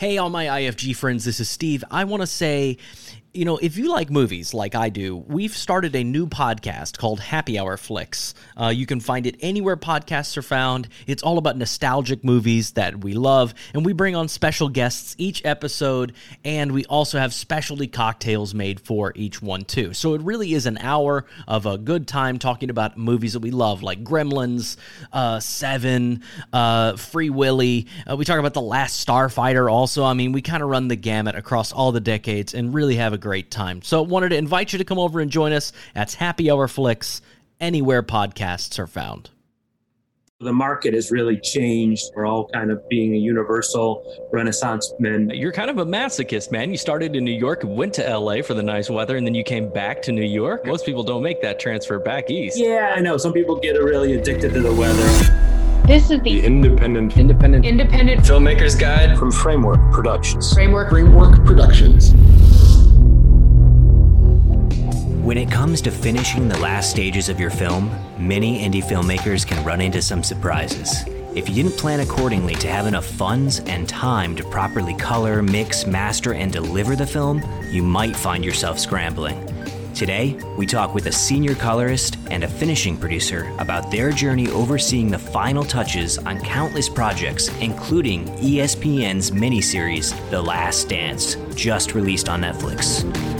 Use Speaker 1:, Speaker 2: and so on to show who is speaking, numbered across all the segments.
Speaker 1: Hey, all my IFG friends, this is Steve. I want to say you know, if you like movies like I do, we've started a new podcast called Happy Hour Flicks. Uh, you can find it anywhere podcasts are found. It's all about nostalgic movies that we love, and we bring on special guests each episode, and we also have specialty cocktails made for each one, too. So it really is an hour of a good time talking about movies that we love, like Gremlins, uh, Seven, uh, Free Willy. Uh, we talk about The Last Starfighter also. I mean, we kind of run the gamut across all the decades and really have a great time. So, wanted to invite you to come over and join us. That's Happy Hour Flicks, anywhere podcasts are found.
Speaker 2: The market has really changed. We're all kind of being a universal renaissance men.
Speaker 1: You're kind of a masochist, man. You started in New York, went to LA for the nice weather, and then you came back to New York. Most people don't make that transfer back east.
Speaker 2: Yeah, I know. Some people get really addicted to the weather.
Speaker 3: This is the,
Speaker 4: the independent
Speaker 3: independent independent
Speaker 5: filmmakers guide
Speaker 4: from Framework Productions.
Speaker 3: Framework
Speaker 4: Framework Productions.
Speaker 6: When it comes to finishing the last stages of your film, many indie filmmakers can run into some surprises. If you didn't plan accordingly to have enough funds and time to properly color, mix, master, and deliver the film, you might find yourself scrambling. Today, we talk with a senior colorist and a finishing producer about their journey overseeing the final touches on countless projects, including ESPN's miniseries, The Last Dance, just released on Netflix.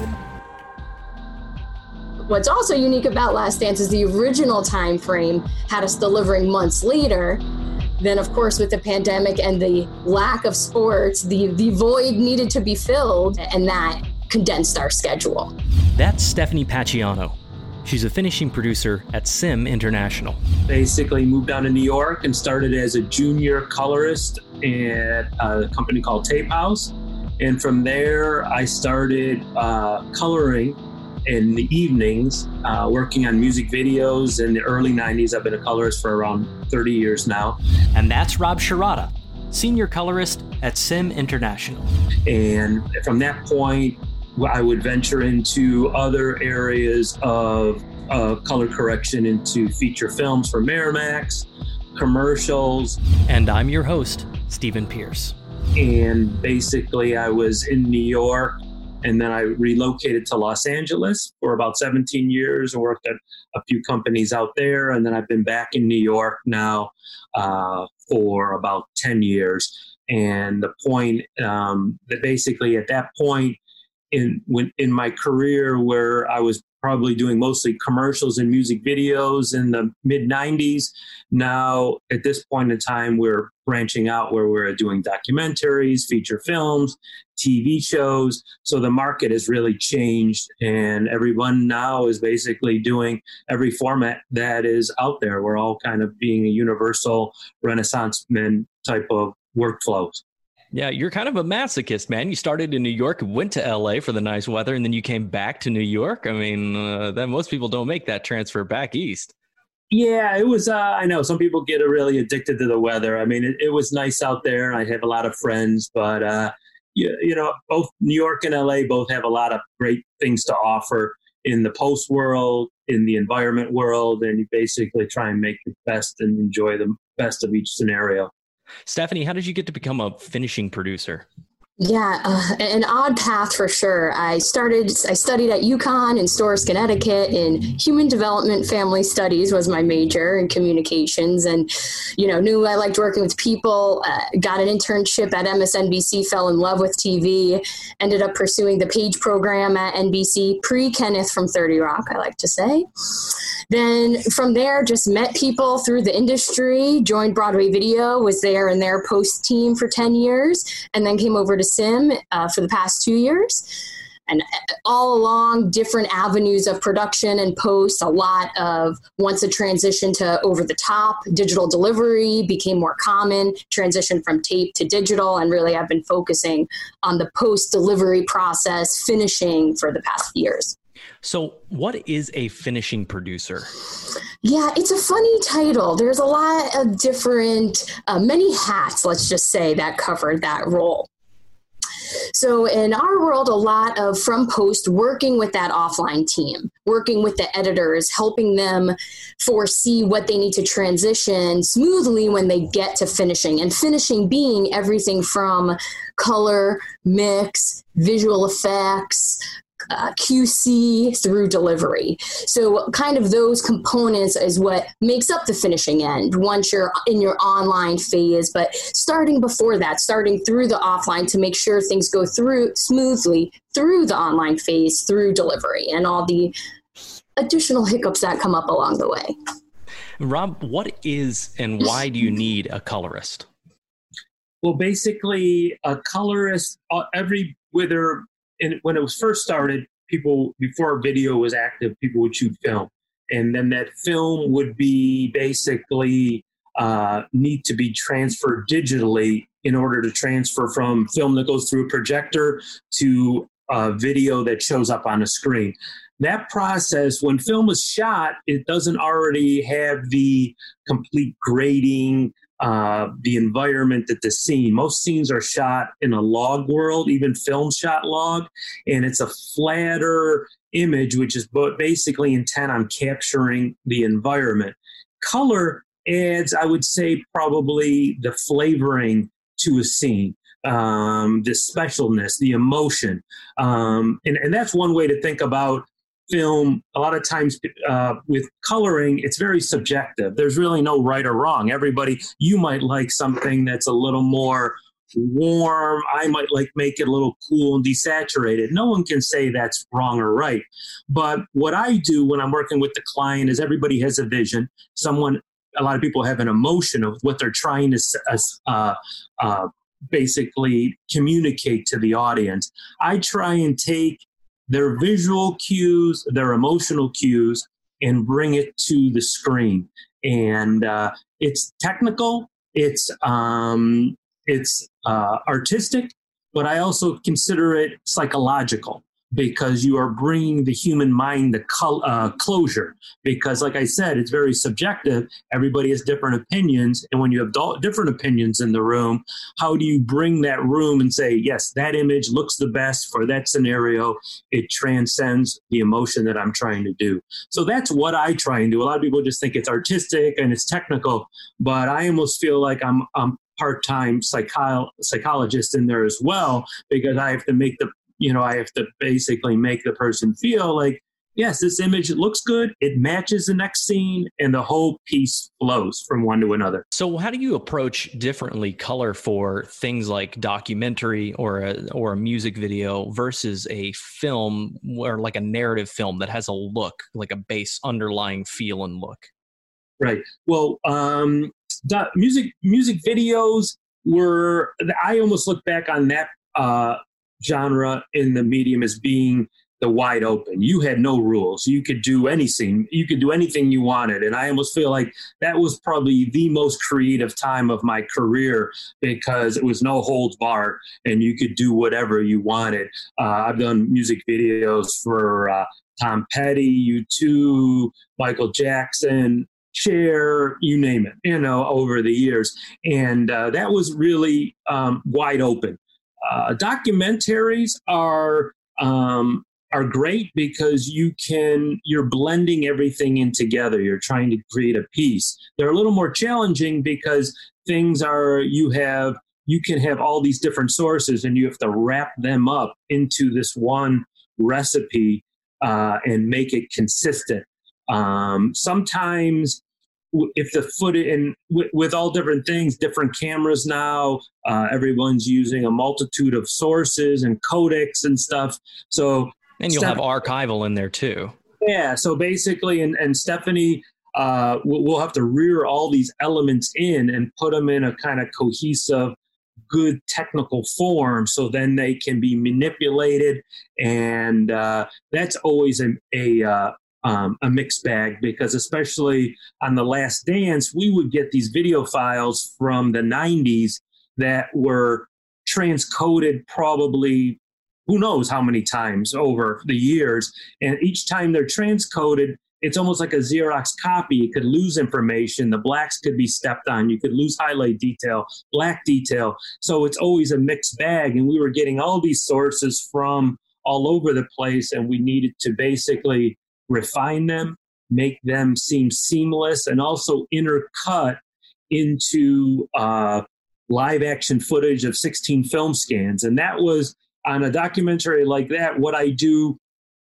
Speaker 3: What's also unique about Last Dance is the original time frame had us delivering months later. Then, of course, with the pandemic and the lack of sports, the, the void needed to be filled, and that condensed our schedule.
Speaker 1: That's Stephanie Pacciano. She's a finishing producer at Sim International.
Speaker 2: Basically, moved down to New York and started as a junior colorist at a company called Tape House. And from there, I started uh, coloring in the evenings, uh, working on music videos in the early 90s. I've been a colorist for around 30 years now.
Speaker 1: And that's Rob Shirata, senior colorist at Sim International.
Speaker 2: And from that point, I would venture into other areas of uh, color correction into feature films for Miramax, commercials.
Speaker 1: And I'm your host, Stephen Pierce.
Speaker 2: And basically, I was in New York and then I relocated to Los Angeles for about 17 years and worked at a few companies out there. And then I've been back in New York now uh, for about 10 years. And the point um, that basically at that point in when in my career where I was probably doing mostly commercials and music videos in the mid 90s. Now, at this point in time, we're branching out where we're doing documentaries, feature films, TV shows. So the market has really changed, and everyone now is basically doing every format that is out there. We're all kind of being a universal Renaissance men type of workflows.
Speaker 1: Yeah, you're kind of a masochist, man. You started in New York, went to LA for the nice weather, and then you came back to New York. I mean, uh, most people don't make that transfer back east.
Speaker 2: Yeah, it was. Uh, I know some people get really addicted to the weather. I mean, it, it was nice out there. I have a lot of friends, but uh, you, you know, both New York and LA both have a lot of great things to offer in the post world, in the environment world, and you basically try and make the best and enjoy the best of each scenario.
Speaker 1: Stephanie, how did you get to become a finishing producer?
Speaker 3: Yeah, uh, an odd path for sure. I started, I studied at UConn in Storrs, Connecticut in human development family studies was my major in communications and, you know, knew I liked working with people, uh, got an internship at MSNBC, fell in love with TV, ended up pursuing the page program at NBC, pre Kenneth from 30 Rock, I like to say. Then from there, just met people through the industry, joined Broadway Video, was there in their post team for 10 years, and then came over to Sim uh, for the past two years. And uh, all along, different avenues of production and post, a lot of once a transition to over the top, digital delivery became more common, transition from tape to digital, and really I've been focusing on the post delivery process, finishing for the past years.
Speaker 1: So, what is a finishing producer?
Speaker 3: Yeah, it's a funny title. There's a lot of different, uh, many hats, let's just say, that cover that role. So, in our world, a lot of from post working with that offline team, working with the editors, helping them foresee what they need to transition smoothly when they get to finishing. And finishing being everything from color, mix, visual effects, uh, QC through delivery. So, kind of those components is what makes up the finishing end once you're in your online phase. But starting before that, starting through the offline to make sure things go through smoothly through the online phase, through delivery, and all the additional hiccups that come up along the way.
Speaker 1: Rob, what is and why do you need a colorist?
Speaker 2: Well, basically, a colorist, uh, every whether in, when it was first started, people before video was active, people would shoot film, and then that film would be basically uh, need to be transferred digitally in order to transfer from film that goes through a projector to a video that shows up on a screen. That process, when film is shot, it doesn't already have the complete grading, uh, the environment that the scene. Most scenes are shot in a log world, even film shot log, and it's a flatter image, which is basically intent on capturing the environment. Color adds, I would say, probably the flavoring to a scene. Um, the specialness, the emotion. Um, and, and that's one way to think about film, a lot of times uh, with coloring, it's very subjective. There's really no right or wrong. Everybody, you might like something that's a little more warm. I might like make it a little cool and desaturated. No one can say that's wrong or right. But what I do when I'm working with the client is everybody has a vision. Someone, a lot of people have an emotion of what they're trying to uh, uh, basically communicate to the audience. I try and take their visual cues, their emotional cues, and bring it to the screen. And uh, it's technical, it's um, it's uh, artistic, but I also consider it psychological because you are bringing the human mind the col- uh, closure. Because, like I said, it's very subjective. Everybody has different opinions. And when you have do- different opinions in the room, how do you bring that room and say, yes, that image looks the best for that scenario? It transcends the emotion that I'm trying to do. So that's what I try and do. A lot of people just think it's artistic and it's technical, but I almost feel like I'm, I'm part-time psycho- psychologist in there as well because I have to make the you know, I have to basically make the person feel like, yes, this image it looks good, it matches the next scene, and the whole piece flows from one to another.
Speaker 1: So, how do you approach differently color for things like documentary or a or a music video versus a film or like a narrative film that has a look, like a base underlying feel and look?
Speaker 2: Right. Well, um, music music videos were. I almost look back on that uh, genre in the medium as being the wide open. You had no rules. You could do anything. You could do anything you wanted. And I almost feel like that was probably the most creative time of my career because it was no holds barred and you could do whatever you wanted. Uh, I've done music videos for uh, Tom Petty, U2, Michael Jackson, Cher, you name it, you know, over the years. And uh, that was really um, wide open. Uh, documentaries are um, are great because you can you're blending everything in together. You're trying to create a piece. They're a little more challenging because things are you have you can have all these different sources and you have to wrap them up into this one recipe uh, and make it consistent. Um, sometimes if the footage and with, with, all different things, different cameras now, uh, everyone's using a multitude of sources and codecs and stuff. So
Speaker 1: and you'll Steph- have archival in there too.
Speaker 2: Yeah. So basically, and and Stephanie, uh, we'll have to rear all these elements in and put them in a kind of cohesive good technical form so then they can be manipulated and uh, that's always a, a, uh, um, a mixed bag because especially on the last dance we would get these video files from the 90s that were transcoded probably who knows how many times over the years and each time they're transcoded it's almost like a Xerox copy. You could lose information. The blacks could be stepped on. You could lose highlight detail, black detail. So it's always a mixed bag. And we were getting all these sources from all over the place, and we needed to basically refine them, make them seem seamless, and also intercut into uh, live action footage of 16 film scans. And that was on a documentary like that, what I do.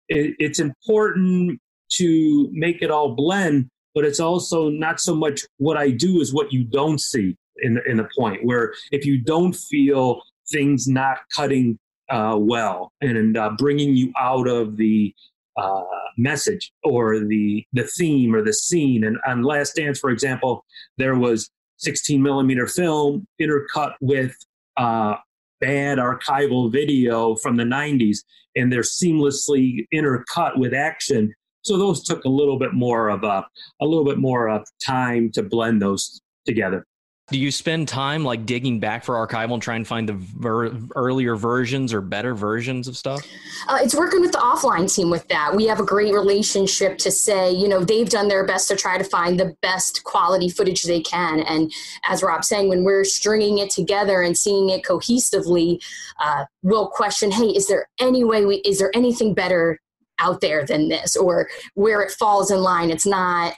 Speaker 2: It, it's important to make it all blend, but it's also not so much what I do is what you don't see in the, in the point where if you don't feel things not cutting uh, well and uh, bringing you out of the uh, message or the the theme or the scene. And on Last Dance, for example, there was 16 millimeter film intercut with uh, bad archival video from the 90s, and they're seamlessly intercut with action. So those took a little bit more of a a little bit more of time to blend those together.
Speaker 1: Do you spend time like digging back for archival and try and find the ver- earlier versions or better versions of stuff?
Speaker 3: Uh, it's working with the offline team with that. We have a great relationship to say, you know, they've done their best to try to find the best quality footage they can. And as Rob's saying, when we're stringing it together and seeing it cohesively, uh, we'll question, hey, is there any way we, is there anything better out there than this or where it falls in line it's not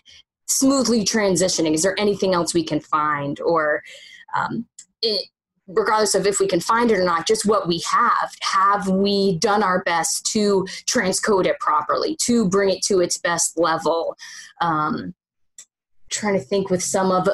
Speaker 3: smoothly transitioning? Is there anything else we can find? Or um, it, regardless of if we can find it or not just what we have. Have we done our best to transcode it properly to bring it to its best level? Um, trying to think with some of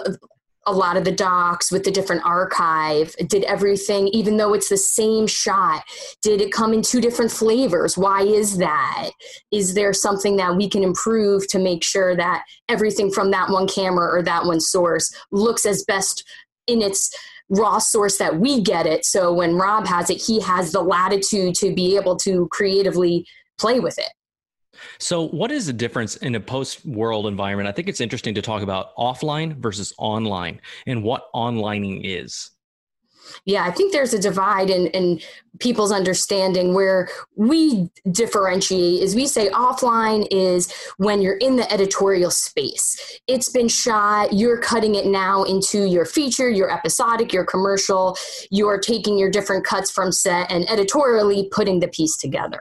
Speaker 3: a lot of the docs with the different archive did everything even though it's the same shot did it come in two different flavors? Why is that? Is there something that we can improve to make sure that everything from that one camera or that one source looks as best in its raw source that we get it? So when rob has it he has the latitude to be able to creatively play with it
Speaker 1: so, what is the difference in a post world environment? I think it's interesting to talk about offline versus online and what onlining is.
Speaker 3: Yeah, I think there's a divide in, in people's understanding where we differentiate is we say offline is when you're in the editorial space. It's been shot, you're cutting it now into your feature, your episodic, your commercial, you're taking your different cuts from set and editorially putting the piece together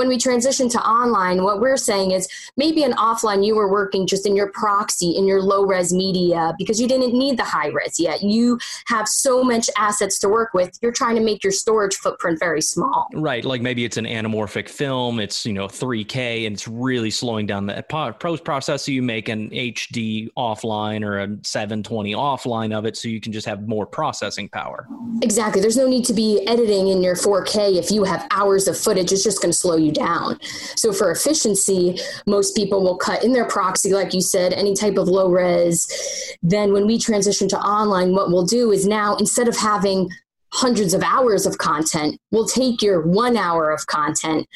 Speaker 3: when we transition to online, what we're saying is maybe in offline you were working just in your proxy, in your low res media, because you didn't need the high res yet. You have so much assets to work with. You're trying to make your storage footprint very small.
Speaker 1: Right. Like maybe it's an anamorphic film, it's, you know, 3K, and it's really slowing down the post process. So you make an HD offline or a 720 offline of it so you can just have more processing power.
Speaker 3: Exactly. There's no need to be editing in your 4K if you have hours of footage. It's just going to slow you down. So for efficiency, most people will cut in their proxy, like you said, any type of low res. Then when we transition to online, what we'll do is now instead of having hundreds of hours of content, we'll take your one hour of content,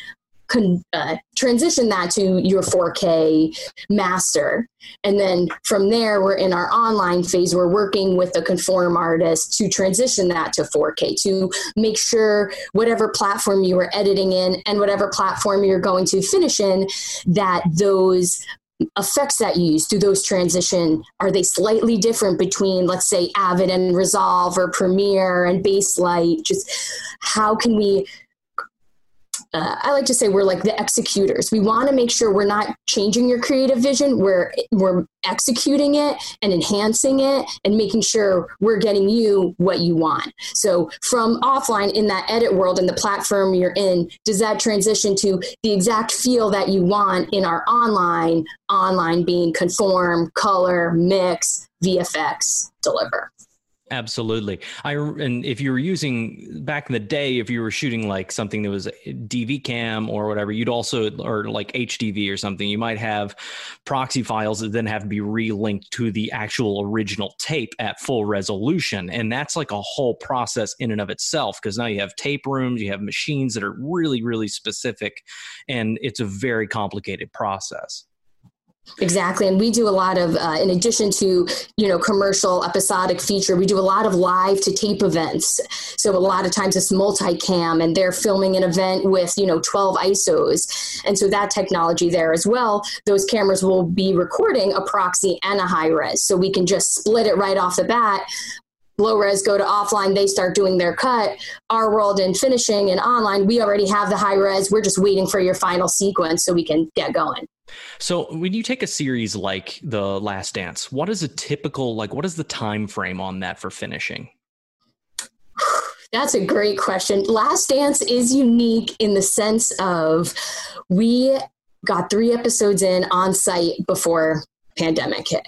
Speaker 3: con, uh, transition that to your 4K master. And then from there, we're in our online phase. We're working with the conform artist to transition that to 4K to make sure whatever platform you were editing in and whatever platform you're going to finish in, that those effects that you use do those transition are they slightly different between let's say avid and resolve or premiere and baselight just how can we uh, I like to say we're like the executors. We want to make sure we're not changing your creative vision. We're we're executing it and enhancing it and making sure we're getting you what you want. So from offline in that edit world and the platform you're in, does that transition to the exact feel that you want in our online? Online being conform, color, mix, VFX, deliver.
Speaker 1: Absolutely. I and if you were using back in the day, if you were shooting like something that was DV cam or whatever, you'd also or like HDV or something, you might have proxy files that then have to be relinked to the actual original tape at full resolution, and that's like a whole process in and of itself because now you have tape rooms, you have machines that are really really specific, and it's a very complicated process.
Speaker 3: Exactly. And we do a lot of, uh, in addition to, you know, commercial episodic feature, we do a lot of live to tape events. So a lot of times it's multicam and they're filming an event with, you know, 12 ISOs. And so that technology there as well, those cameras will be recording a proxy and a high res. So we can just split it right off the bat low res go to offline they start doing their cut our world in finishing and online we already have the high res we're just waiting for your final sequence so we can get going
Speaker 1: so when you take a series like The Last Dance, what is a typical like what is the time frame on that for finishing?
Speaker 3: That's a great question. Last Dance is unique in the sense of we got 3 episodes in on site before pandemic hit.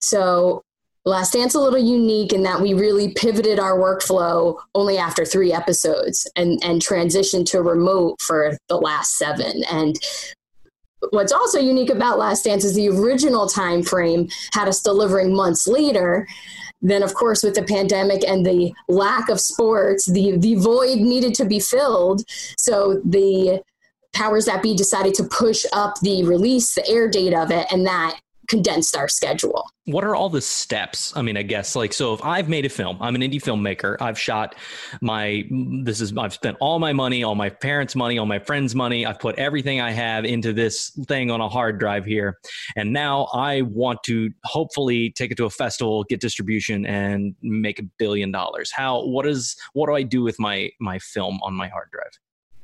Speaker 3: So Last Dance a little unique in that we really pivoted our workflow only after three episodes and, and transitioned to remote for the last seven. And what's also unique about Last Dance is the original time frame had us delivering months later. Then, of course, with the pandemic and the lack of sports, the the void needed to be filled. So the powers that be decided to push up the release, the air date of it, and that condensed our schedule.
Speaker 1: What are all the steps? I mean, I guess like so if I've made a film, I'm an indie filmmaker. I've shot my this is I've spent all my money, all my parents' money, all my friends' money. I've put everything I have into this thing on a hard drive here. And now I want to hopefully take it to a festival, get distribution and make a billion dollars. How what is what do I do with my my film on my hard drive?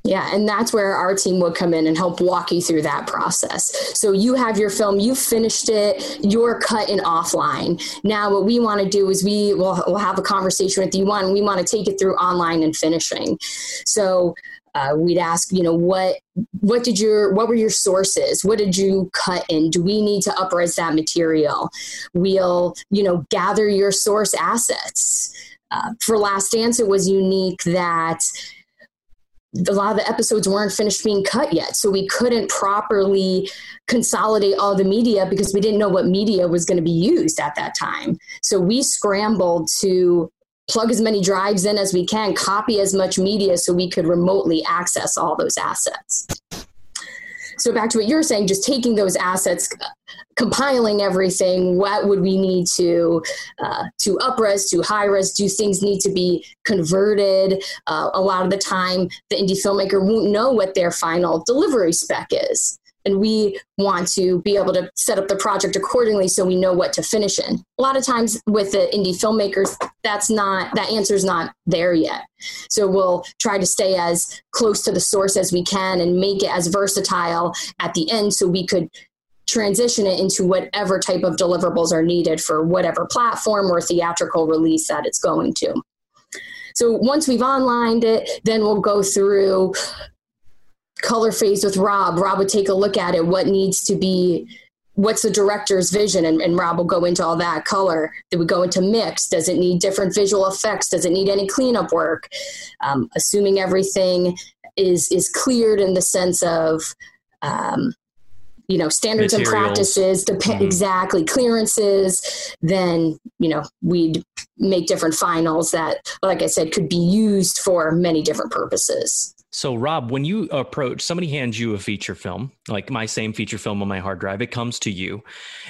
Speaker 3: Yeah, and that's where our team would come in and help walk you through that process. So you have your film, you finished it, you're cut in offline. Now, what we want to do is we will we'll have a conversation with you. One, we want to take it through online and finishing. So uh, we'd ask, you know, what what did your what were your sources? What did you cut in? Do we need to upres that material? We'll, you know, gather your source assets. Uh, for Last Dance, it was unique that a lot of the episodes weren't finished being cut yet. So we couldn't properly consolidate all the media because we didn't know what media was going to be used at that time. So we scrambled to plug as many drives in as we can, copy as much media so we could remotely access all those assets. So back to what you're saying, just taking those assets, compiling everything. What would we need to uh, to upres to high res? Do things need to be converted? Uh, a lot of the time, the indie filmmaker won't know what their final delivery spec is and we want to be able to set up the project accordingly so we know what to finish in. A lot of times with the indie filmmakers, that's not that answer is not there yet. So we'll try to stay as close to the source as we can and make it as versatile at the end so we could transition it into whatever type of deliverables are needed for whatever platform or theatrical release that it's going to. So once we've onlined it, then we'll go through color phase with Rob. Rob would take a look at it, what needs to be what's the director's vision and, and, rob will go into all that color do would go into mix does it need different visual effects does it need any cleanup work um, assuming everything is is cleared in the sense of um, you know standards Materials. and practices dep- mm-hmm. exactly clearances then you know we'd make different finals that like i said could be used for many different purposes
Speaker 1: so, Rob, when you approach somebody hands you a feature film, like my same feature film on my hard drive, it comes to you.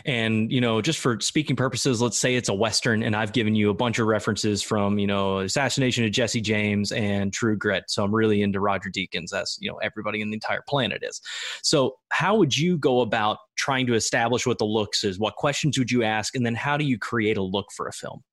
Speaker 1: And, you know, just for speaking purposes, let's say it's a Western and I've given you a bunch of references from, you know, Assassination of Jesse James and True Grit. So I'm really into Roger Deakins, as, you know, everybody in the entire planet is. So, how would you go about trying to establish what the looks is? What questions would you ask? And then how do you create a look for a film?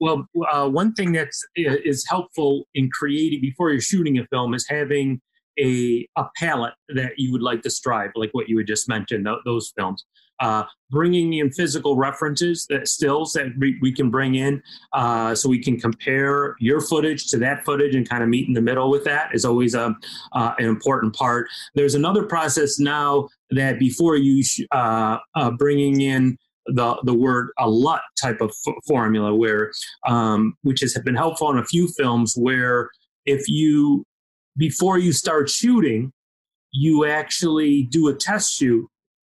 Speaker 2: Well, uh, one thing that is helpful in creating before you're shooting a film is having a a palette that you would like to strive, like what you had just mentioned, those films. Uh, bringing in physical references, that stills that we, we can bring in, uh, so we can compare your footage to that footage and kind of meet in the middle with that is always a uh, an important part. There's another process now that before you sh- uh, uh, bringing in the the word a LUT type of f- formula, where um, which has been helpful in a few films, where if you before you start shooting, you actually do a test shoot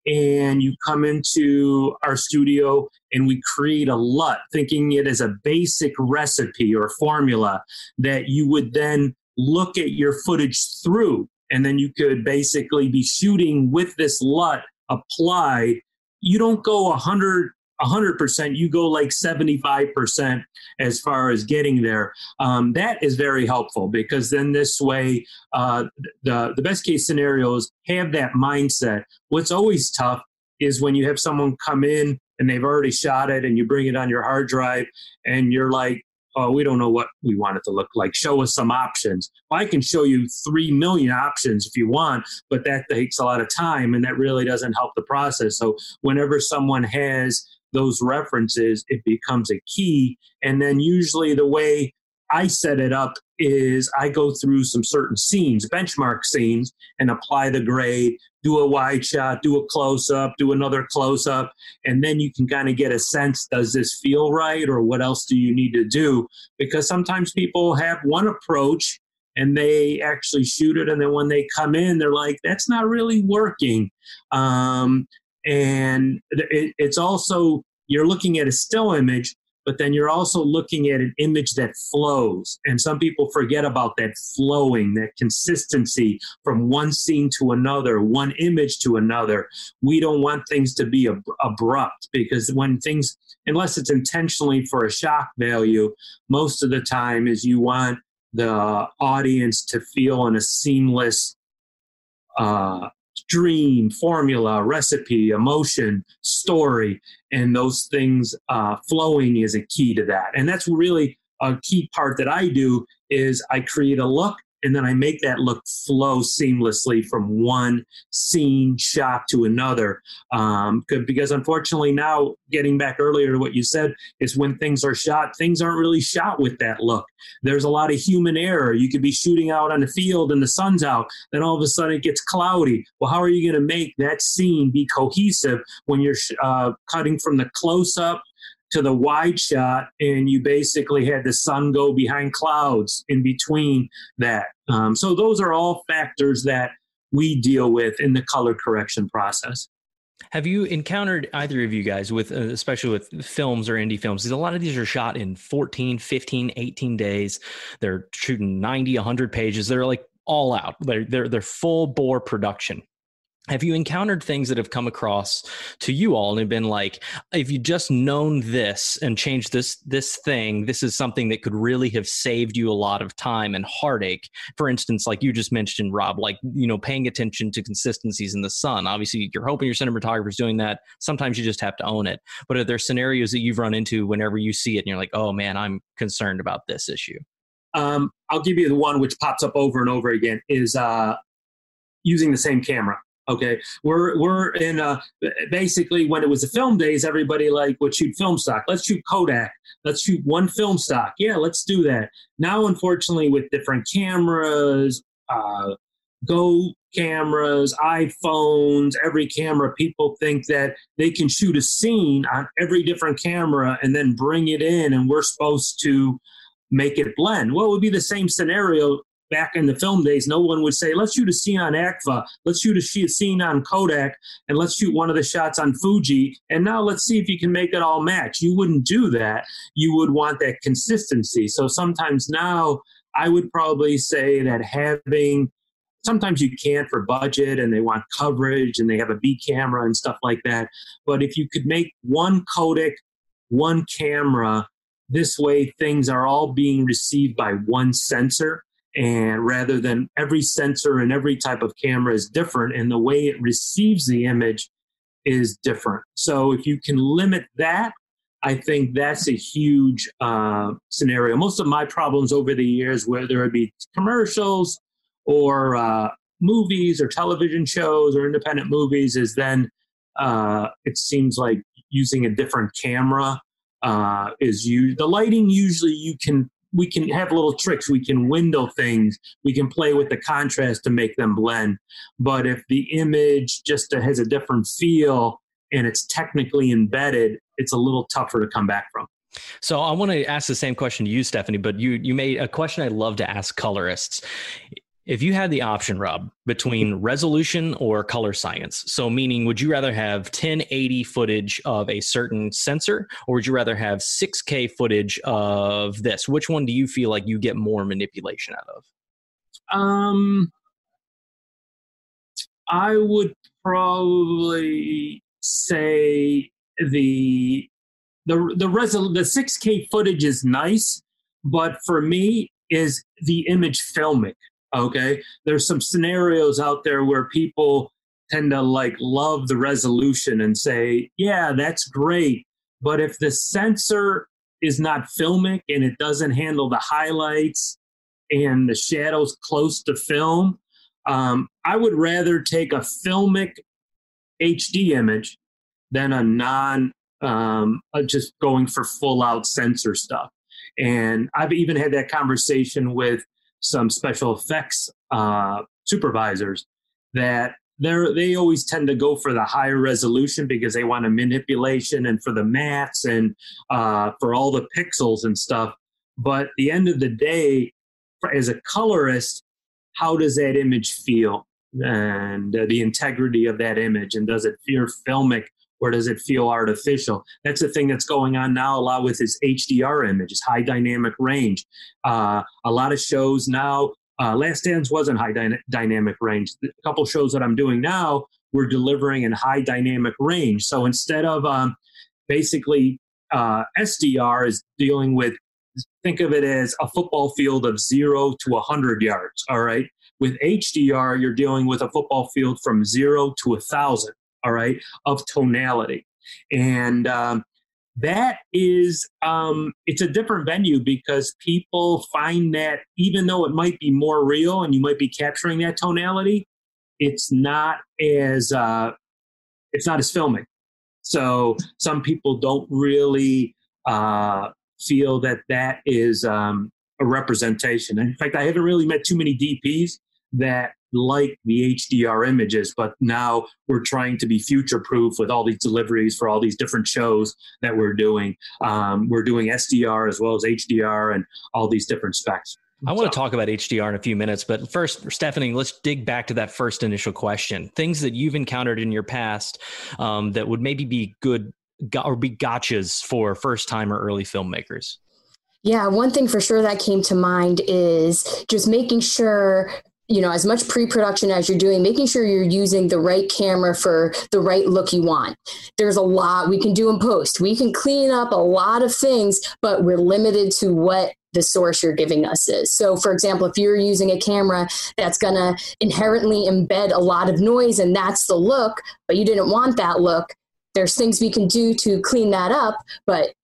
Speaker 2: and you come into our studio and we create a LUT, thinking it as a basic recipe or formula that you would then look at your footage through. And then you could basically be shooting with this LUT applied you don't go 100 100%, you go like 75% as far as getting there. Um, that is very helpful because then this way, uh, the, the best case scenarios have that mindset. What's always tough is when you have someone come in and they've already shot it and you bring it on your hard drive and you're like, oh, we don't know what we want it to look like. Show us some options. Well, I can show you 3 million options if you want, but that takes a lot of time and that really doesn't help the process. So, whenever someone has those references, it becomes a key. And then, usually, the way I set it up is I go through some certain scenes, benchmark scenes, and apply the grade, do a wide shot, do a close up, do another close up, and then you can kind of get a sense does this feel right or what else do you need to do? Because sometimes people have one approach and they actually shoot it, and then when they come in, they're like, that's not really working. Um, and it, it's also, you're looking at a still image but then you're also looking at an image that flows. And some people forget about that flowing, that consistency from one scene to another, one image to another. We don't want things to be ab- abrupt because when things, unless it's intentionally for a shock value, most of the time is you want the audience to feel in a seamless uh, dream, formula, recipe, emotion, story, and those things uh, flowing is a key to that. And that's really a key part that I do is I create a look and then I make that look flow seamlessly from one scene shot to another. Um, because unfortunately, now getting back earlier to what you said is when things are shot, things aren't really shot with that look. There's a lot of human error. You could be shooting out on the field and the sun's out, then all of a sudden it gets cloudy. Well, how are you going to make that scene be cohesive when you're uh, cutting from the close up to the wide shot, and you basically had the sun go behind clouds in between that. Um, so those are all factors that we deal with in the color correction process.
Speaker 1: Have you encountered either of you guys with, uh, especially with films or indie films? A lot of these are shot in 14, 15, 18 days. They're shooting 90, 100 pages. They're like all out. They're, they're, they're full bore production have you encountered things that have come across to you all and have been like if you just known this and changed this this thing this is something that could really have saved you a lot of time and heartache. For instance like you just mentioned rob like you know paying attention to consistencies in the sun. Obviously you're hoping your cinematographer's doing that. Sometimes you just have to own it. But are there scenarios that you've run into whenever you see it and you're like oh man i'm concerned about this issue
Speaker 2: um, i'll give you the one which pops up over and over again is uh, using the same camera Okay, we're we're in uh, basically when it was the film days, everybody like would shoot film stock. Let's shoot Kodak. Let's shoot one film stock. Yeah, let's do that. Now, unfortunately, with different cameras, uh, Go cameras, iPhones, every camera, people think that they can shoot a scene on every different camera and then bring it in, and we're supposed to make it blend. Well, it would be the same scenario back in the film days, no one would say, let's shoot a scene on Agfa, let's shoot a scene on Kodak, and let's shoot one of the shots on Fuji, and now let's see if you can make it all match. You wouldn't do that. You would want that consistency. So sometimes now I would probably say that having sometimes you can't for budget and they want coverage and they have a B camera and stuff like that. But if you could make one Kodak, one camera, this way things are all being received by one sensor and rather than every sensor and every type of camera is different and the way it receives the image is different. So if you can limit that i think that's a huge uh, scenario. Most of my problems over the years whether it be commercials or uh, movies or television shows or independent movies is then uh, it seems like using a different camera uh, is you the lighting usually you can we can have little tricks. We can window things. We can play with the contrast to make them blend. But if the image just has a different feel and it's technically embedded, it's a little tougher to come back from.
Speaker 1: So I want to ask the same question to you, Stephanie, but you you made a question I love to ask colorists. If you had the option, Rob, between resolution or color science, so meaning would you rather have 1080 footage of a certain sensor or would you rather have 6K footage of this? Which one do you feel like you get more manipulation out of?
Speaker 2: Um, I would probably say the the the resol- the 6K footage is nice, but for me is the image filmic. Okay, there's some scenarios out there where people tend to like love the resolution and say, yeah, that's great, but if the sensor is not filmic and it doesn't handle the highlights and the shadows close to film, um, I would rather take a filmic HD image than a non um, just going for full out sensor stuff. And I've even had that conversation with some special effects uh, supervisors that they're they always tend to go for the higher resolution because they want a manipulation and for the maths and uh, for all the pixels and stuff. But the end of the day, as a colorist, how does that image feel and uh, the integrity of that image, and does it feel filmic or does it feel artificial? That's the thing that's going on now a lot with this HDR images, high dynamic range. Uh, a lot of shows now, uh, Last Dance wasn't high dy- dynamic range. A couple shows that I'm doing now, we're delivering in high dynamic range. So instead of um, basically uh, SDR is dealing with, think of it as a football field of zero to 100 yards, all right? With HDR, you're dealing with a football field from zero to a thousand all right, of tonality. And um, that is, um, it's a different venue because people find that even though it might be more real and you might be capturing that tonality, it's not as, uh, it's not as filming. So some people don't really uh, feel that that is um, a representation. In fact, I haven't really met too many DPs that like the HDR images, but now we're trying to be future proof with all these deliveries for all these different shows that we're doing. Um, we're doing SDR as well as HDR and all these different specs.
Speaker 1: I want to talk about HDR in a few minutes, but first, Stephanie, let's dig back to that first initial question. Things that you've encountered in your past um, that would maybe be good or be gotchas for first time or early filmmakers.
Speaker 3: Yeah, one thing for sure that came to mind is just making sure you know as much pre-production as you're doing making sure you're using the right camera for the right look you want there's a lot we can do in post we can clean up a lot of things but we're limited to what the source you're giving us is. So, for example, if you're using a camera that's going to inherently embed a lot of noise and that's the look, but you didn't want that look, there's things we can do to clean that up, but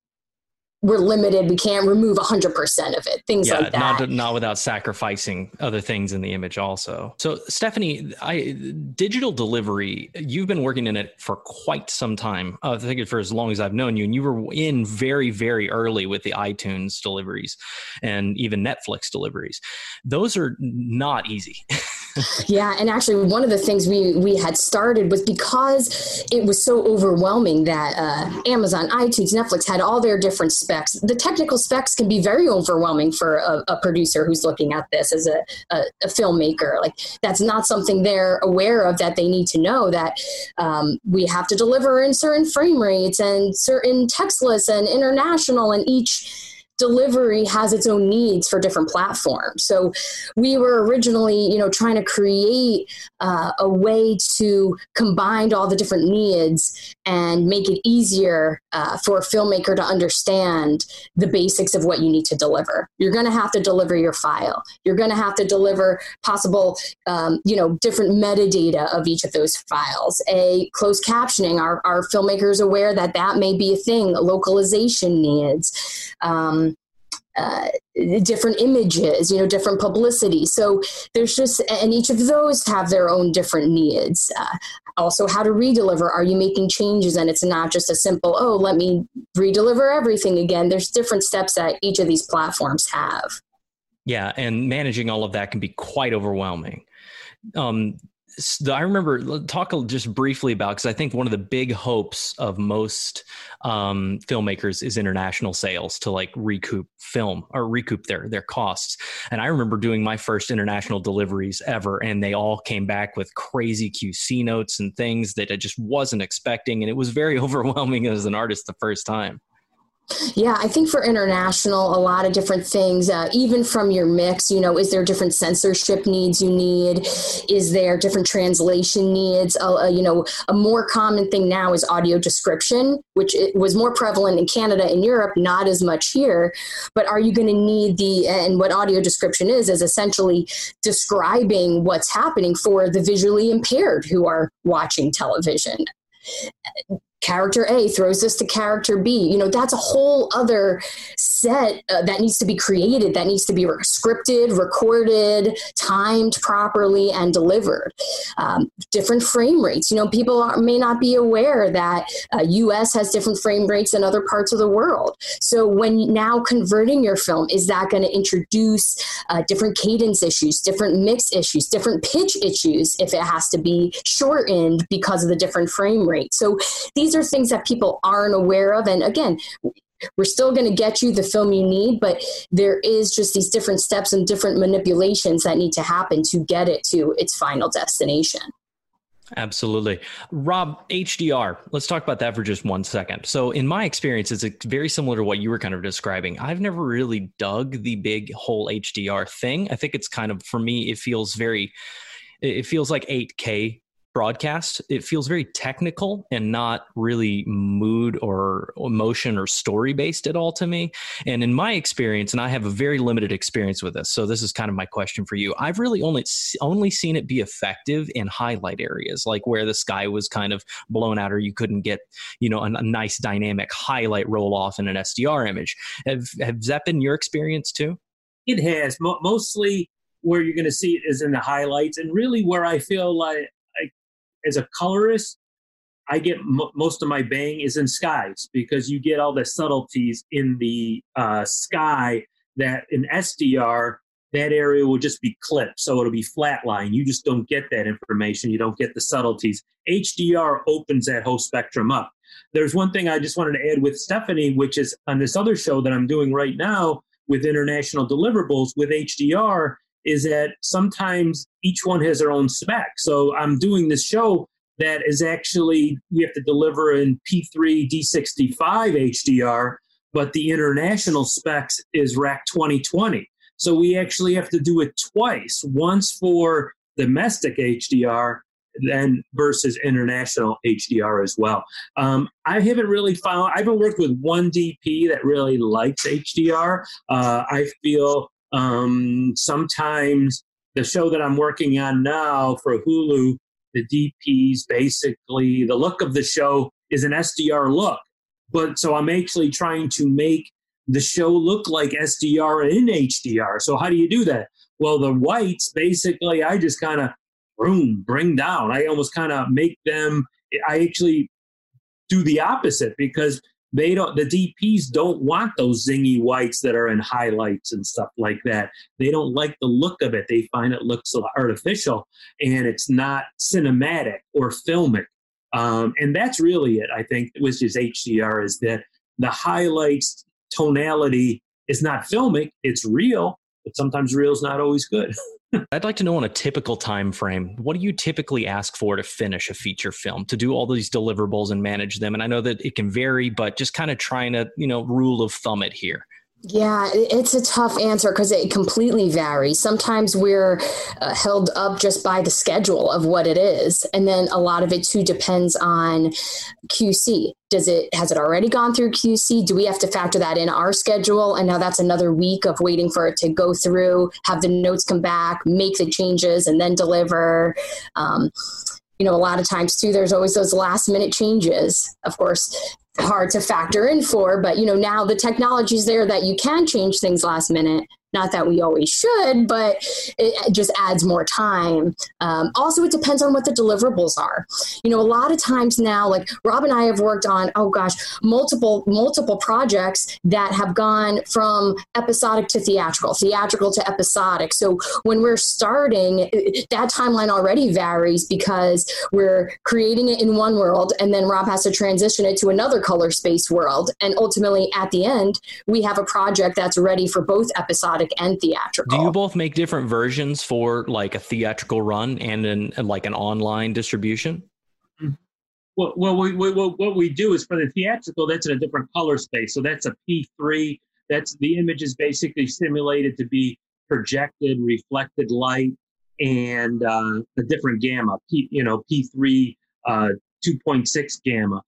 Speaker 3: we're limited. We can't remove 100% of it. Things yeah, like that.
Speaker 1: Not, not without sacrificing other things in the image also. So, Stephanie, I, digital delivery, you've been working in it for quite some time. I think for as long as I've known you, and you were in very, very early with the iTunes deliveries and even Netflix deliveries. Those are not easy.
Speaker 3: yeah, and actually, one of the things we we had started was because it was so overwhelming that uh, Amazon, iTunes, Netflix had all their different specs. The technical specs can be very overwhelming for a, a producer who's looking at this as a, a, a, filmmaker. Like that's not something they're aware of that they need to know that um, we have to deliver in certain frame rates and certain textless and international and each delivery has its own needs for different platforms. So we were originally, you know, trying to create uh, a way to combine all the different needs and make it easier uh, for a filmmaker to understand the basics of what you need to deliver. You're going to have to deliver your file. You're going to have to deliver possible, um, you know, different metadata of each of those files. A closed captioning. Our, our filmmakers aware that that may be a thing. Localization needs. Um, uh, different images, you know, different publicity. So there's just, and each of those have their own different needs. Uh, also, how to redeliver. Are you making changes? And it's not just a simple, oh, let me redeliver everything again. There's different steps that each of these platforms have.
Speaker 1: Yeah, and managing all of that can be quite overwhelming. Um, I remember talk just briefly about because I think one of the big hopes of most um, filmmakers is international sales to like recoup film or recoup their their costs. And I remember doing my first international deliveries ever, and they all came back with crazy QC notes and things that I just wasn't expecting, and it was very overwhelming as an artist the first time.
Speaker 3: Yeah, I think for international, a lot of different things, uh, even from your mix, you know, is there different censorship needs you need? Is there different translation needs? Uh, you know, a more common thing now is audio description, which was more prevalent in Canada and Europe, not as much here. But are you going to need the, and what audio description is, is essentially describing what's happening for the visually impaired who are watching television character A throws this to character B. You know, that's a whole other set uh, that needs to be created, that needs to be scripted, recorded, timed properly, and delivered. Um, different frame rates. You know, people are, may not be aware that uh, U.S. has different frame rates than other parts of the world. So when now converting your film, is that going to introduce uh, different cadence issues, different mix issues, different pitch issues if it has to be shortened because of the different frame rate? So these these are things that people aren't aware of. And again, we're still going to get you the film you need, but there is just these different steps and different manipulations that need to happen to get it to its final destination.
Speaker 1: Absolutely. Rob, HDR, let's talk about that for just one second. So, in my experience, it's very similar to what you were kind of describing. I've never really dug the big whole HDR thing. I think it's kind of, for me, it feels very, it feels like 8K broadcast, it feels very technical and not really mood or emotion or story based at all to me. And in my experience, and I have a very limited experience with this, so this is kind of my question for you. I've really only only seen it be effective in highlight areas, like where the sky was kind of blown out, or you couldn't get, you know, a, a nice dynamic highlight roll off in an SDR image. Have have that been your experience too?
Speaker 2: It has Mo- mostly where you're going to see it is in the highlights, and really where I feel like as a colorist, I get m- most of my bang is in skies because you get all the subtleties in the uh, sky that in SDR that area will just be clipped, so it'll be flatline. You just don't get that information. You don't get the subtleties. HDR opens that whole spectrum up. There's one thing I just wanted to add with Stephanie, which is on this other show that I'm doing right now with international deliverables with HDR is that sometimes each one has their own spec. So I'm doing this show that is actually we have to deliver in P3 D65 HDR, but the international specs is REC 2020. So we actually have to do it twice, once for domestic HDR then versus international HDR as well. Um, I haven't really found, I haven't worked with one DP that really likes HDR. Uh, I feel um, sometimes the show that I'm working on now for Hulu, the DPs basically, the look of the show is an SDR look. But so I'm actually trying to make the show look like SDR in HDR. So how do you do that? Well, the whites basically, I just kind of boom, bring down. I almost kind of make them, I actually do the opposite because they don't the dps don't want those zingy whites that are in highlights and stuff like that. They don't like the look of it. They find it looks artificial and it's not cinematic or filmic. Um, and that's really it i think which is hdr is that the highlights tonality is not filmic it's real but sometimes real is not always good
Speaker 1: I'd like to know on a typical time frame, what do you typically ask for to finish a feature film, to do all these deliverables and manage them? And I know that it can vary, but just kind of trying to, you know, rule of thumb it here.
Speaker 3: Yeah, it's a tough answer because it completely varies. Sometimes we're uh, held up just by the schedule of what it is, and then a lot of it too depends on QC. Does it has it already gone through QC? Do we have to factor that in our schedule? And now that's another week of waiting for it to go through, have the notes come back, make the changes, and then deliver. Um, you know, a lot of times too, there's always those last minute changes. Of course, hard to factor in for, but you know, now the technology is there that you can change things last minute not that we always should, but it just adds more time. Um, also, it depends on what the deliverables are. You know, a lot of times now, like Rob and I have worked on, oh gosh, multiple multiple projects that have gone from episodic to theatrical, theatrical to episodic. So when we're starting, that timeline already varies because we're creating it in one world, and then Rob has to transition it to another color space world, and ultimately at the end, we have a project that's ready for both episodic and theatrical.
Speaker 1: Do you both make different versions for like a theatrical run and in like an online distribution?
Speaker 2: Well, well we, we, what we do is for the theatrical, that's in a different color space. So that's a P3. That's the image is basically simulated to be projected, reflected light, and uh, a different gamma, P, you know, P3 uh, 2.6 gamma.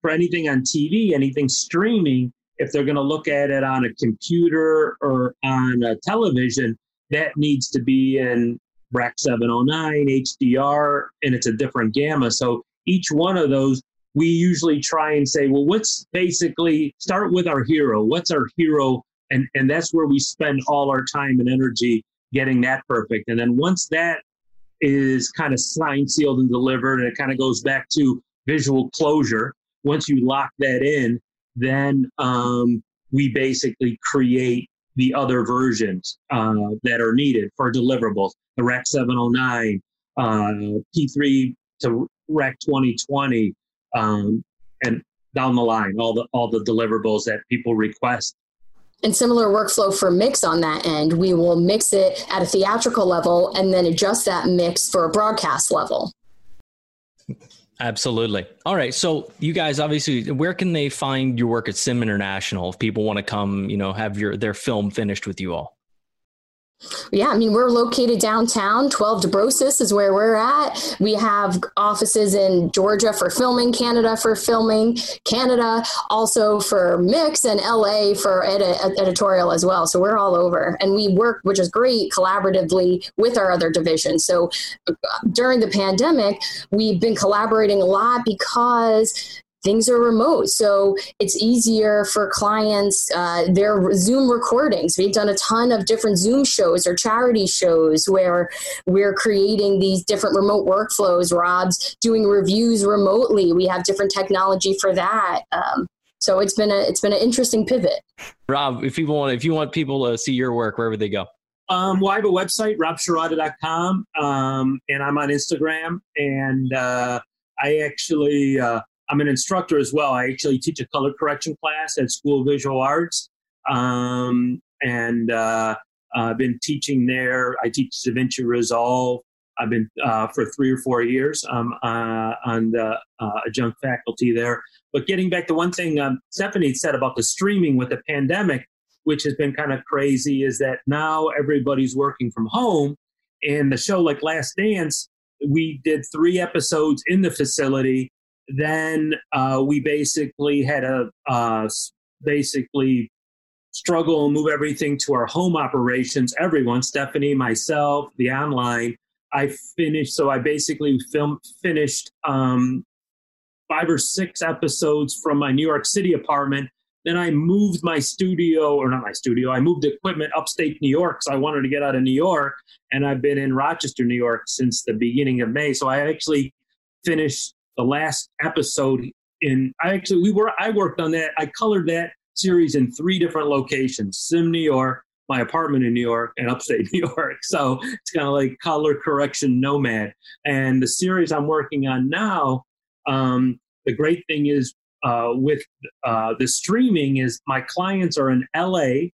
Speaker 2: For anything on TV, anything streaming, if they're going to look at it on a computer or on a television, that needs to be in REC 709, HDR, and it's a different gamma. So each one of those, we usually try and say, well, what's basically start with our hero? What's our hero? And, and that's where we spend all our time and energy getting that perfect. And then once that is kind of signed, sealed, and delivered, and it kind of goes back to visual closure, once you lock that in, then um, we basically create the other versions uh, that are needed for deliverables. The REC 709, uh, P3 to REC 2020, um, and down the line, all the all the deliverables that people request.
Speaker 3: And similar workflow for mix on that end. We will mix it at a theatrical level and then adjust that mix for a broadcast level.
Speaker 1: Absolutely. All right. So you guys obviously where can they find your work at Sim International if people want to come, you know, have your their film finished with you all?
Speaker 3: Yeah, I mean, we're located downtown. 12 Desbrosses is where we're at. We have offices in Georgia for filming, Canada for filming, Canada also for mix, and LA for editorial as well. So we're all over. And we work, which is great, collaboratively with our other divisions. So uh, during the pandemic, we've been collaborating a lot because things are remote. So it's easier for clients, uh, their Zoom recordings. We've done a ton of different Zoom shows or charity shows where we're creating these different remote workflows. Rob's doing reviews remotely. We have different technology for that. Um, so it's been a it's been an interesting pivot.
Speaker 1: Rob, if people want if you want people to see your work, where would they go?
Speaker 2: Um, well, I have a website, robshirata.com, um, and I'm on Instagram. And uh, I actually uh, I'm an instructor as well. I actually teach a color correction class at School of Visual Arts. Um, and uh, I've been teaching there. I teach DaVinci Resolve. I've been uh, for three or four years um, uh, on the uh, adjunct faculty there. But getting back to one thing um, Stephanie said about the streaming with the pandemic, which has been kind of crazy, is that now everybody's working from home. And the show like Last Dance, we did three episodes in the facility then uh, we basically had a uh, basically struggle and move everything to our home operations. Everyone, Stephanie, myself, the online. I finished, so I basically film finished um, five or six episodes from my New York City apartment. Then I moved my studio, or not my studio, I moved equipment upstate New York. So I wanted to get out of New York. And I've been in Rochester, New York since the beginning of May. So I actually finished the last episode in I actually we were I worked on that. I colored that series in three different locations: Sim, New York, my apartment in New York, and upstate New York. So it's kind of like color correction nomad. And the series I'm working on now, um, the great thing is uh, with uh, the streaming is my clients are in LA,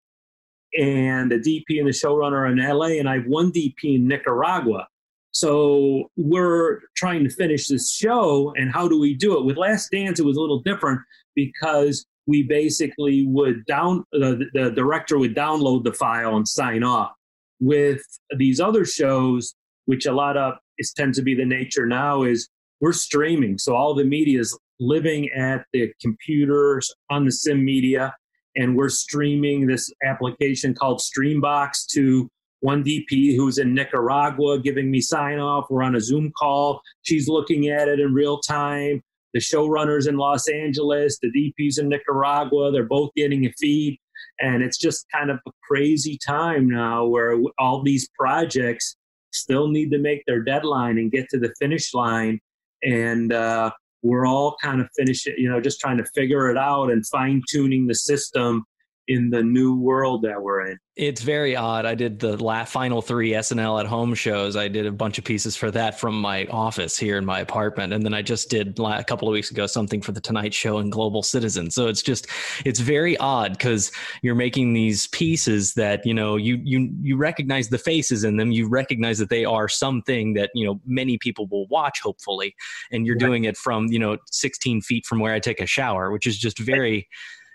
Speaker 2: and the DP and the showrunner are in LA, and I have one DP in Nicaragua. So we're trying to finish this show, and how do we do it? With Last Dance, it was a little different because we basically would down uh, the director would download the file and sign off. With these other shows, which a lot of is tends to be the nature now, is we're streaming, so all the media is living at the computers on the sim media, and we're streaming this application called Streambox to one DP who's in Nicaragua giving me sign off. We're on a Zoom call. She's looking at it in real time. The showrunners in Los Angeles, the DPs in Nicaragua, they're both getting a feed. And it's just kind of a crazy time now where all these projects still need to make their deadline and get to the finish line. And uh, we're all kind of finishing, you know, just trying to figure it out and fine tuning the system in the new world that we're in.
Speaker 1: It's very odd. I did the la- final three SNL at home shows. I did a bunch of pieces for that from my office here in my apartment, and then I just did a couple of weeks ago something for the Tonight Show and Global Citizen. So it's just it's very odd because you're making these pieces that you know you you you recognize the faces in them. You recognize that they are something that you know many people will watch, hopefully, and you're right. doing it from you know 16 feet from where I take a shower, which is just very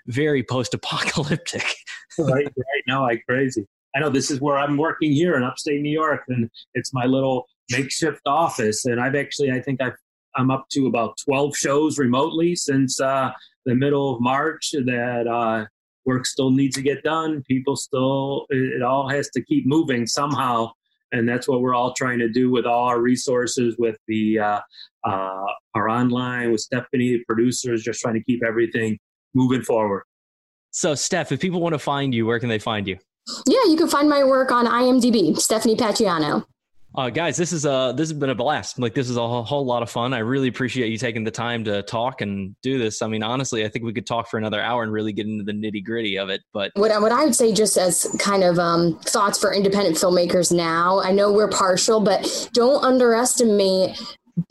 Speaker 1: very post-apocalyptic.
Speaker 2: right, right. No, like crazy. I know this is where I'm working here in upstate New York, and it's my little makeshift office. And I've actually, I think I've, I'm up to about 12 shows remotely since uh, the middle of March. That uh, work still needs to get done. People still, it, it all has to keep moving somehow and that's what we're all trying to do with all our resources with the uh, uh, our online with stephanie the producers just trying to keep everything moving forward.
Speaker 1: So, Steph, if people want to find you, where can they find you?
Speaker 3: Yeah, you can find my work on IMDb, Stephanie Paciano.
Speaker 1: Uh, guys, this is a this has been a blast. Like this is a whole, whole, lot of fun. I really appreciate you taking the time to talk and do this. I mean, honestly, I think we could talk for another hour and really get into the nitty gritty of it. But
Speaker 3: what what I would say, just as kind of um, thoughts for independent filmmakers now, I know we're partial, but don't underestimate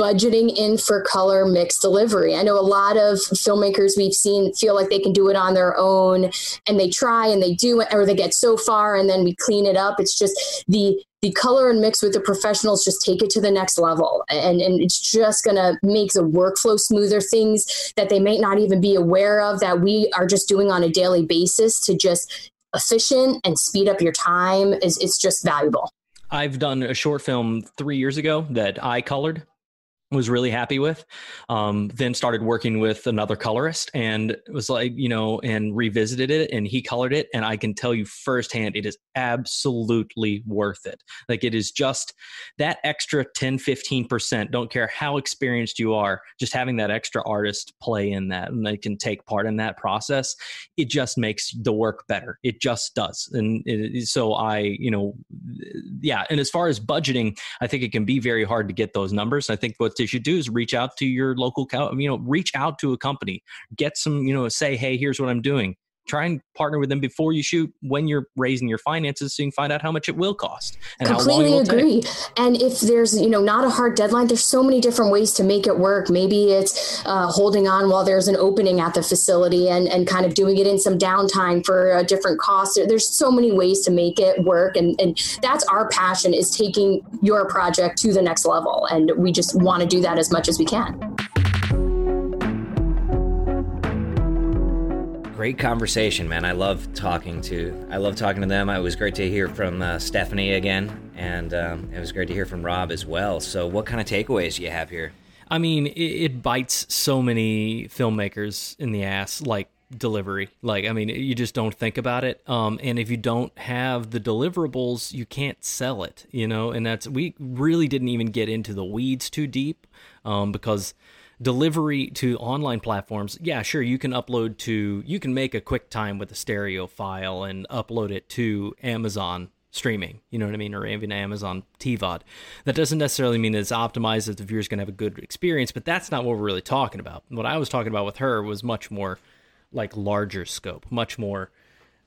Speaker 3: budgeting in for color mix delivery. I know a lot of filmmakers we've seen feel like they can do it on their own and they try and they do it or they get so far and then we clean it up. It's just the the color and mix with the professionals just take it to the next level and, and it's just going to make the workflow smoother things that they may not even be aware of that we are just doing on a daily basis to just efficient and speed up your time is it's just valuable
Speaker 1: I've done a short film three years ago that I colored was really happy with. Um, then started working with another colorist and was like, you know, and revisited it and he colored it. And I can tell you firsthand, it is absolutely worth it. Like it is just that extra 10, 15%. Don't care how experienced you are, just having that extra artist play in that and they can take part in that process. It just makes the work better. It just does. And it, so I, you know, yeah. And as far as budgeting, I think it can be very hard to get those numbers. I think what you should do is reach out to your local, you know, reach out to a company, get some, you know, say, hey, here's what I'm doing try and partner with them before you shoot when you're raising your finances so you can find out how much it will cost and
Speaker 3: completely
Speaker 1: how long
Speaker 3: agree take. and if there's you know not a hard deadline there's so many different ways to make it work. Maybe it's uh, holding on while there's an opening at the facility and and kind of doing it in some downtime for a different cost. There's so many ways to make it work. And and that's our passion is taking your project to the next level. And we just want to do that as much as we can
Speaker 6: great conversation, man. I love talking to I love talking to them. It was great to hear from uh, Stephanie again, and um, it was great to hear from Rob as well. So, what kind of takeaways do you have here?
Speaker 1: I mean, it, it bites so many filmmakers in the ass, like delivery. Like, I mean, you just don't think about it. Um, and if you don't have the deliverables, you can't sell it. You know, and that's we really didn't even get into the weeds too deep um, because delivery to online platforms, yeah, sure, you can upload to, you can make a QuickTime with a stereo file and upload it to Amazon streaming, you know what I mean, or even Amazon TVOD. That doesn't necessarily mean it's optimized that the viewer's going to have a good experience, but that's not what we're really talking about. What I was talking about with her was much more like larger scope, much more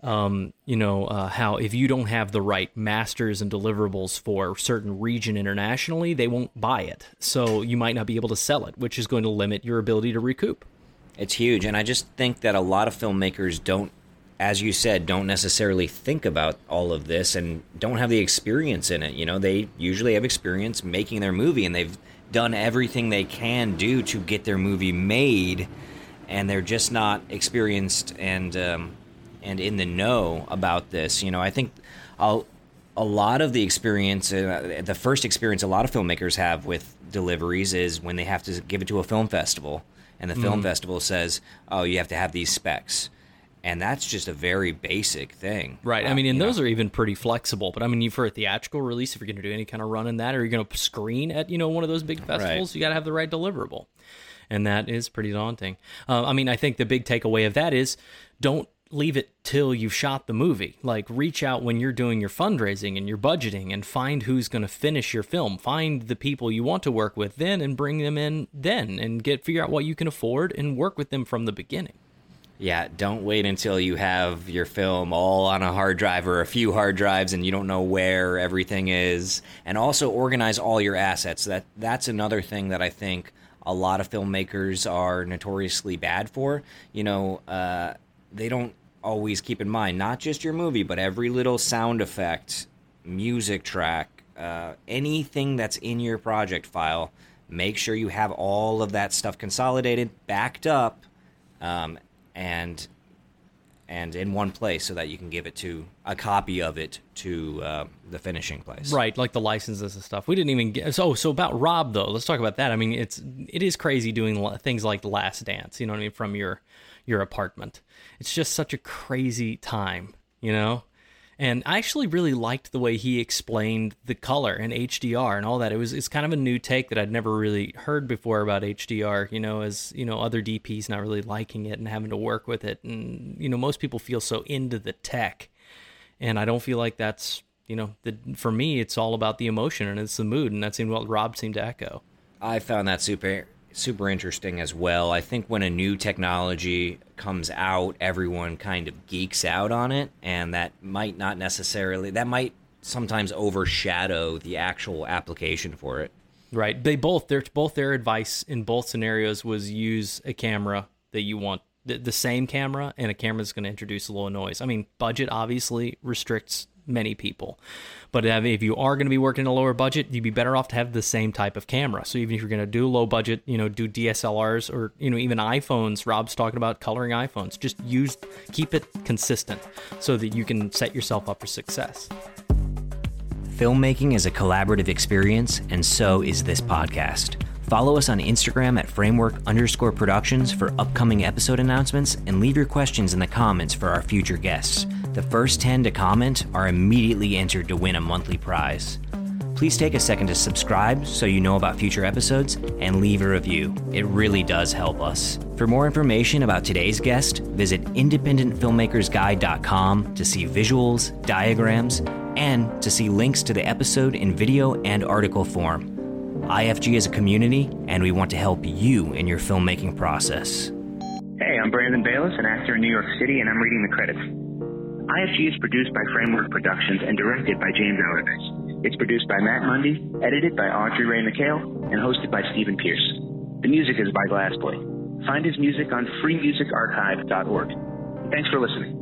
Speaker 1: um, you know, uh, how if you don't have the right masters and deliverables for a certain region internationally, they won't buy it. So you might not be able to sell it, which is going to limit your ability to recoup.
Speaker 6: It's huge. And I just think that a lot of filmmakers don't, as you said, don't necessarily think about all of this and don't have the experience in it. You know, they usually have experience making their movie and they've done everything they can do to get their movie made and they're just not experienced and um, and in the know about this. You know, I think I'll, a lot of the experience, uh, the first experience a lot of filmmakers have with deliveries is when they have to give it to a film festival, and the mm. film festival says, "Oh, you have to have these specs." and that's just a very basic thing.
Speaker 1: Right. I mean, and those know. are even pretty flexible. But I mean, for a theatrical release, if you're going to do any kind of run in that, or you're going to screen at you know one of those big festivals, right. you got to have the right deliverable, and that is pretty daunting. Uh, I mean, I think the big takeaway of that is don't leave it till you've shot the movie. Like reach out when you're doing your fundraising and your budgeting and find who's going to finish your film. Find the people you want to work with then and bring them in then and get figure out what you can afford and work with them from the beginning.
Speaker 6: Yeah, don't wait until you have your film all on a hard drive or a few hard drives and you don't know where everything is. And also organize all your assets. That that's another thing that I think a lot of filmmakers are notoriously bad for. You know, uh, they don't always keep in mind not just your movie, but every little sound effect, music track, uh, anything that's in your project file. Make sure you have all of that stuff consolidated, backed up, um, and and in one place so that you can give it to a copy of it to uh, the finishing place.
Speaker 1: Right, like the licenses and stuff. We didn't even get. So, so about Rob though, let's talk about that. I mean, it's it is crazy doing things like The Last Dance. You know what I mean from your your apartment. It's just such a crazy time. You know, and I actually really liked the way he explained the color and HDR and all that. It was it's kind of a new take that I'd never really heard before about HDR. You know, as you know, other DPs not really liking it and having to work with it, and you know, most people feel so into the tech, and I don't feel like that's you know, the, for me, it's all about the emotion and it's the mood, and that seemed what Rob seemed to echo.
Speaker 6: I found that super super interesting as well. I think when a new technology comes out, everyone kind of geeks out on it, and that might not necessarily, that might sometimes overshadow the actual application for it.
Speaker 1: Right. They both, their both their advice in both scenarios was use a camera that you want the, the same camera and a camera that's going to introduce a low noise. I mean, budget obviously restricts many people. But if you are going to be working in a lower budget, you'd be better off to have the same type of camera. So even if you're going to do low budget, you know, do DSLRs or you know even iPhones. Rob's talking about coloring iPhones. Just use keep it consistent so that you can set yourself up for success.
Speaker 6: Filmmaking is a collaborative experience, and so is this podcast. Follow us on Instagram at framework underscore productions for upcoming episode announcements and leave your questions in the comments for our future guests. The first 10 to comment are immediately entered to win a monthly prize. Please take a second to subscribe so you know about future episodes and leave a review. It really does help us. For more information about today's guest, visit independentfilmmakersguide.com to see visuals, diagrams, and to see links to the episode in video and article form. IFG is a community, and we want to help you in your filmmaking process.
Speaker 5: Hey, I'm Brandon Bayless, an actor in New York City, and I'm reading the credits. IFG is produced by Framework Productions and directed by James Allardyce. It's produced by Matt Mundy, edited by Audrey Ray McHale, and hosted by Stephen Pierce. The music is by Glassboy. Find his music on freemusicarchive.org. Thanks for listening.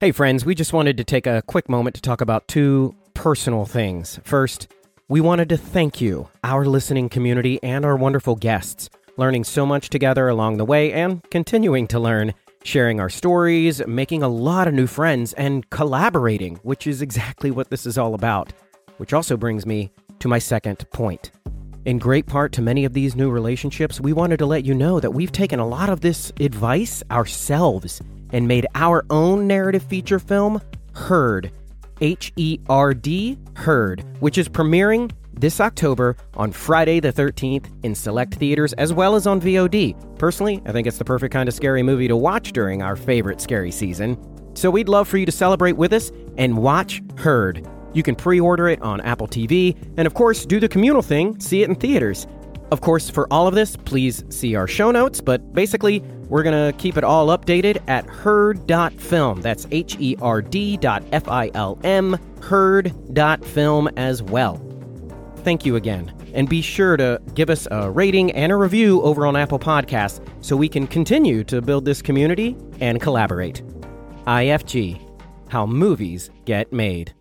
Speaker 7: Hey, friends, we just wanted to take a quick moment to talk about two personal things. First, we wanted to thank you, our listening community, and our wonderful guests, learning so much together along the way and continuing to learn, sharing our stories, making a lot of new friends, and collaborating, which is exactly what this is all about. Which also brings me to my second point. In great part to many of these new relationships, we wanted to let you know that we've taken a lot of this advice ourselves and made our own narrative feature film, Herd, H E R D, Herd, which is premiering this October on Friday the 13th in select theaters as well as on VOD. Personally, I think it's the perfect kind of scary movie to watch during our favorite scary season. So we'd love for you to celebrate with us and watch Herd. You can pre order it on Apple TV, and of course, do the communal thing, see it in theaters. Of course, for all of this, please see our show notes, but basically, we're going to keep it all updated at herd.film. That's H E R D dot F I L M, herd.film as well. Thank you again. And be sure to give us a rating and a review over on Apple Podcasts so we can continue to build this community and collaborate. IFG How Movies Get Made.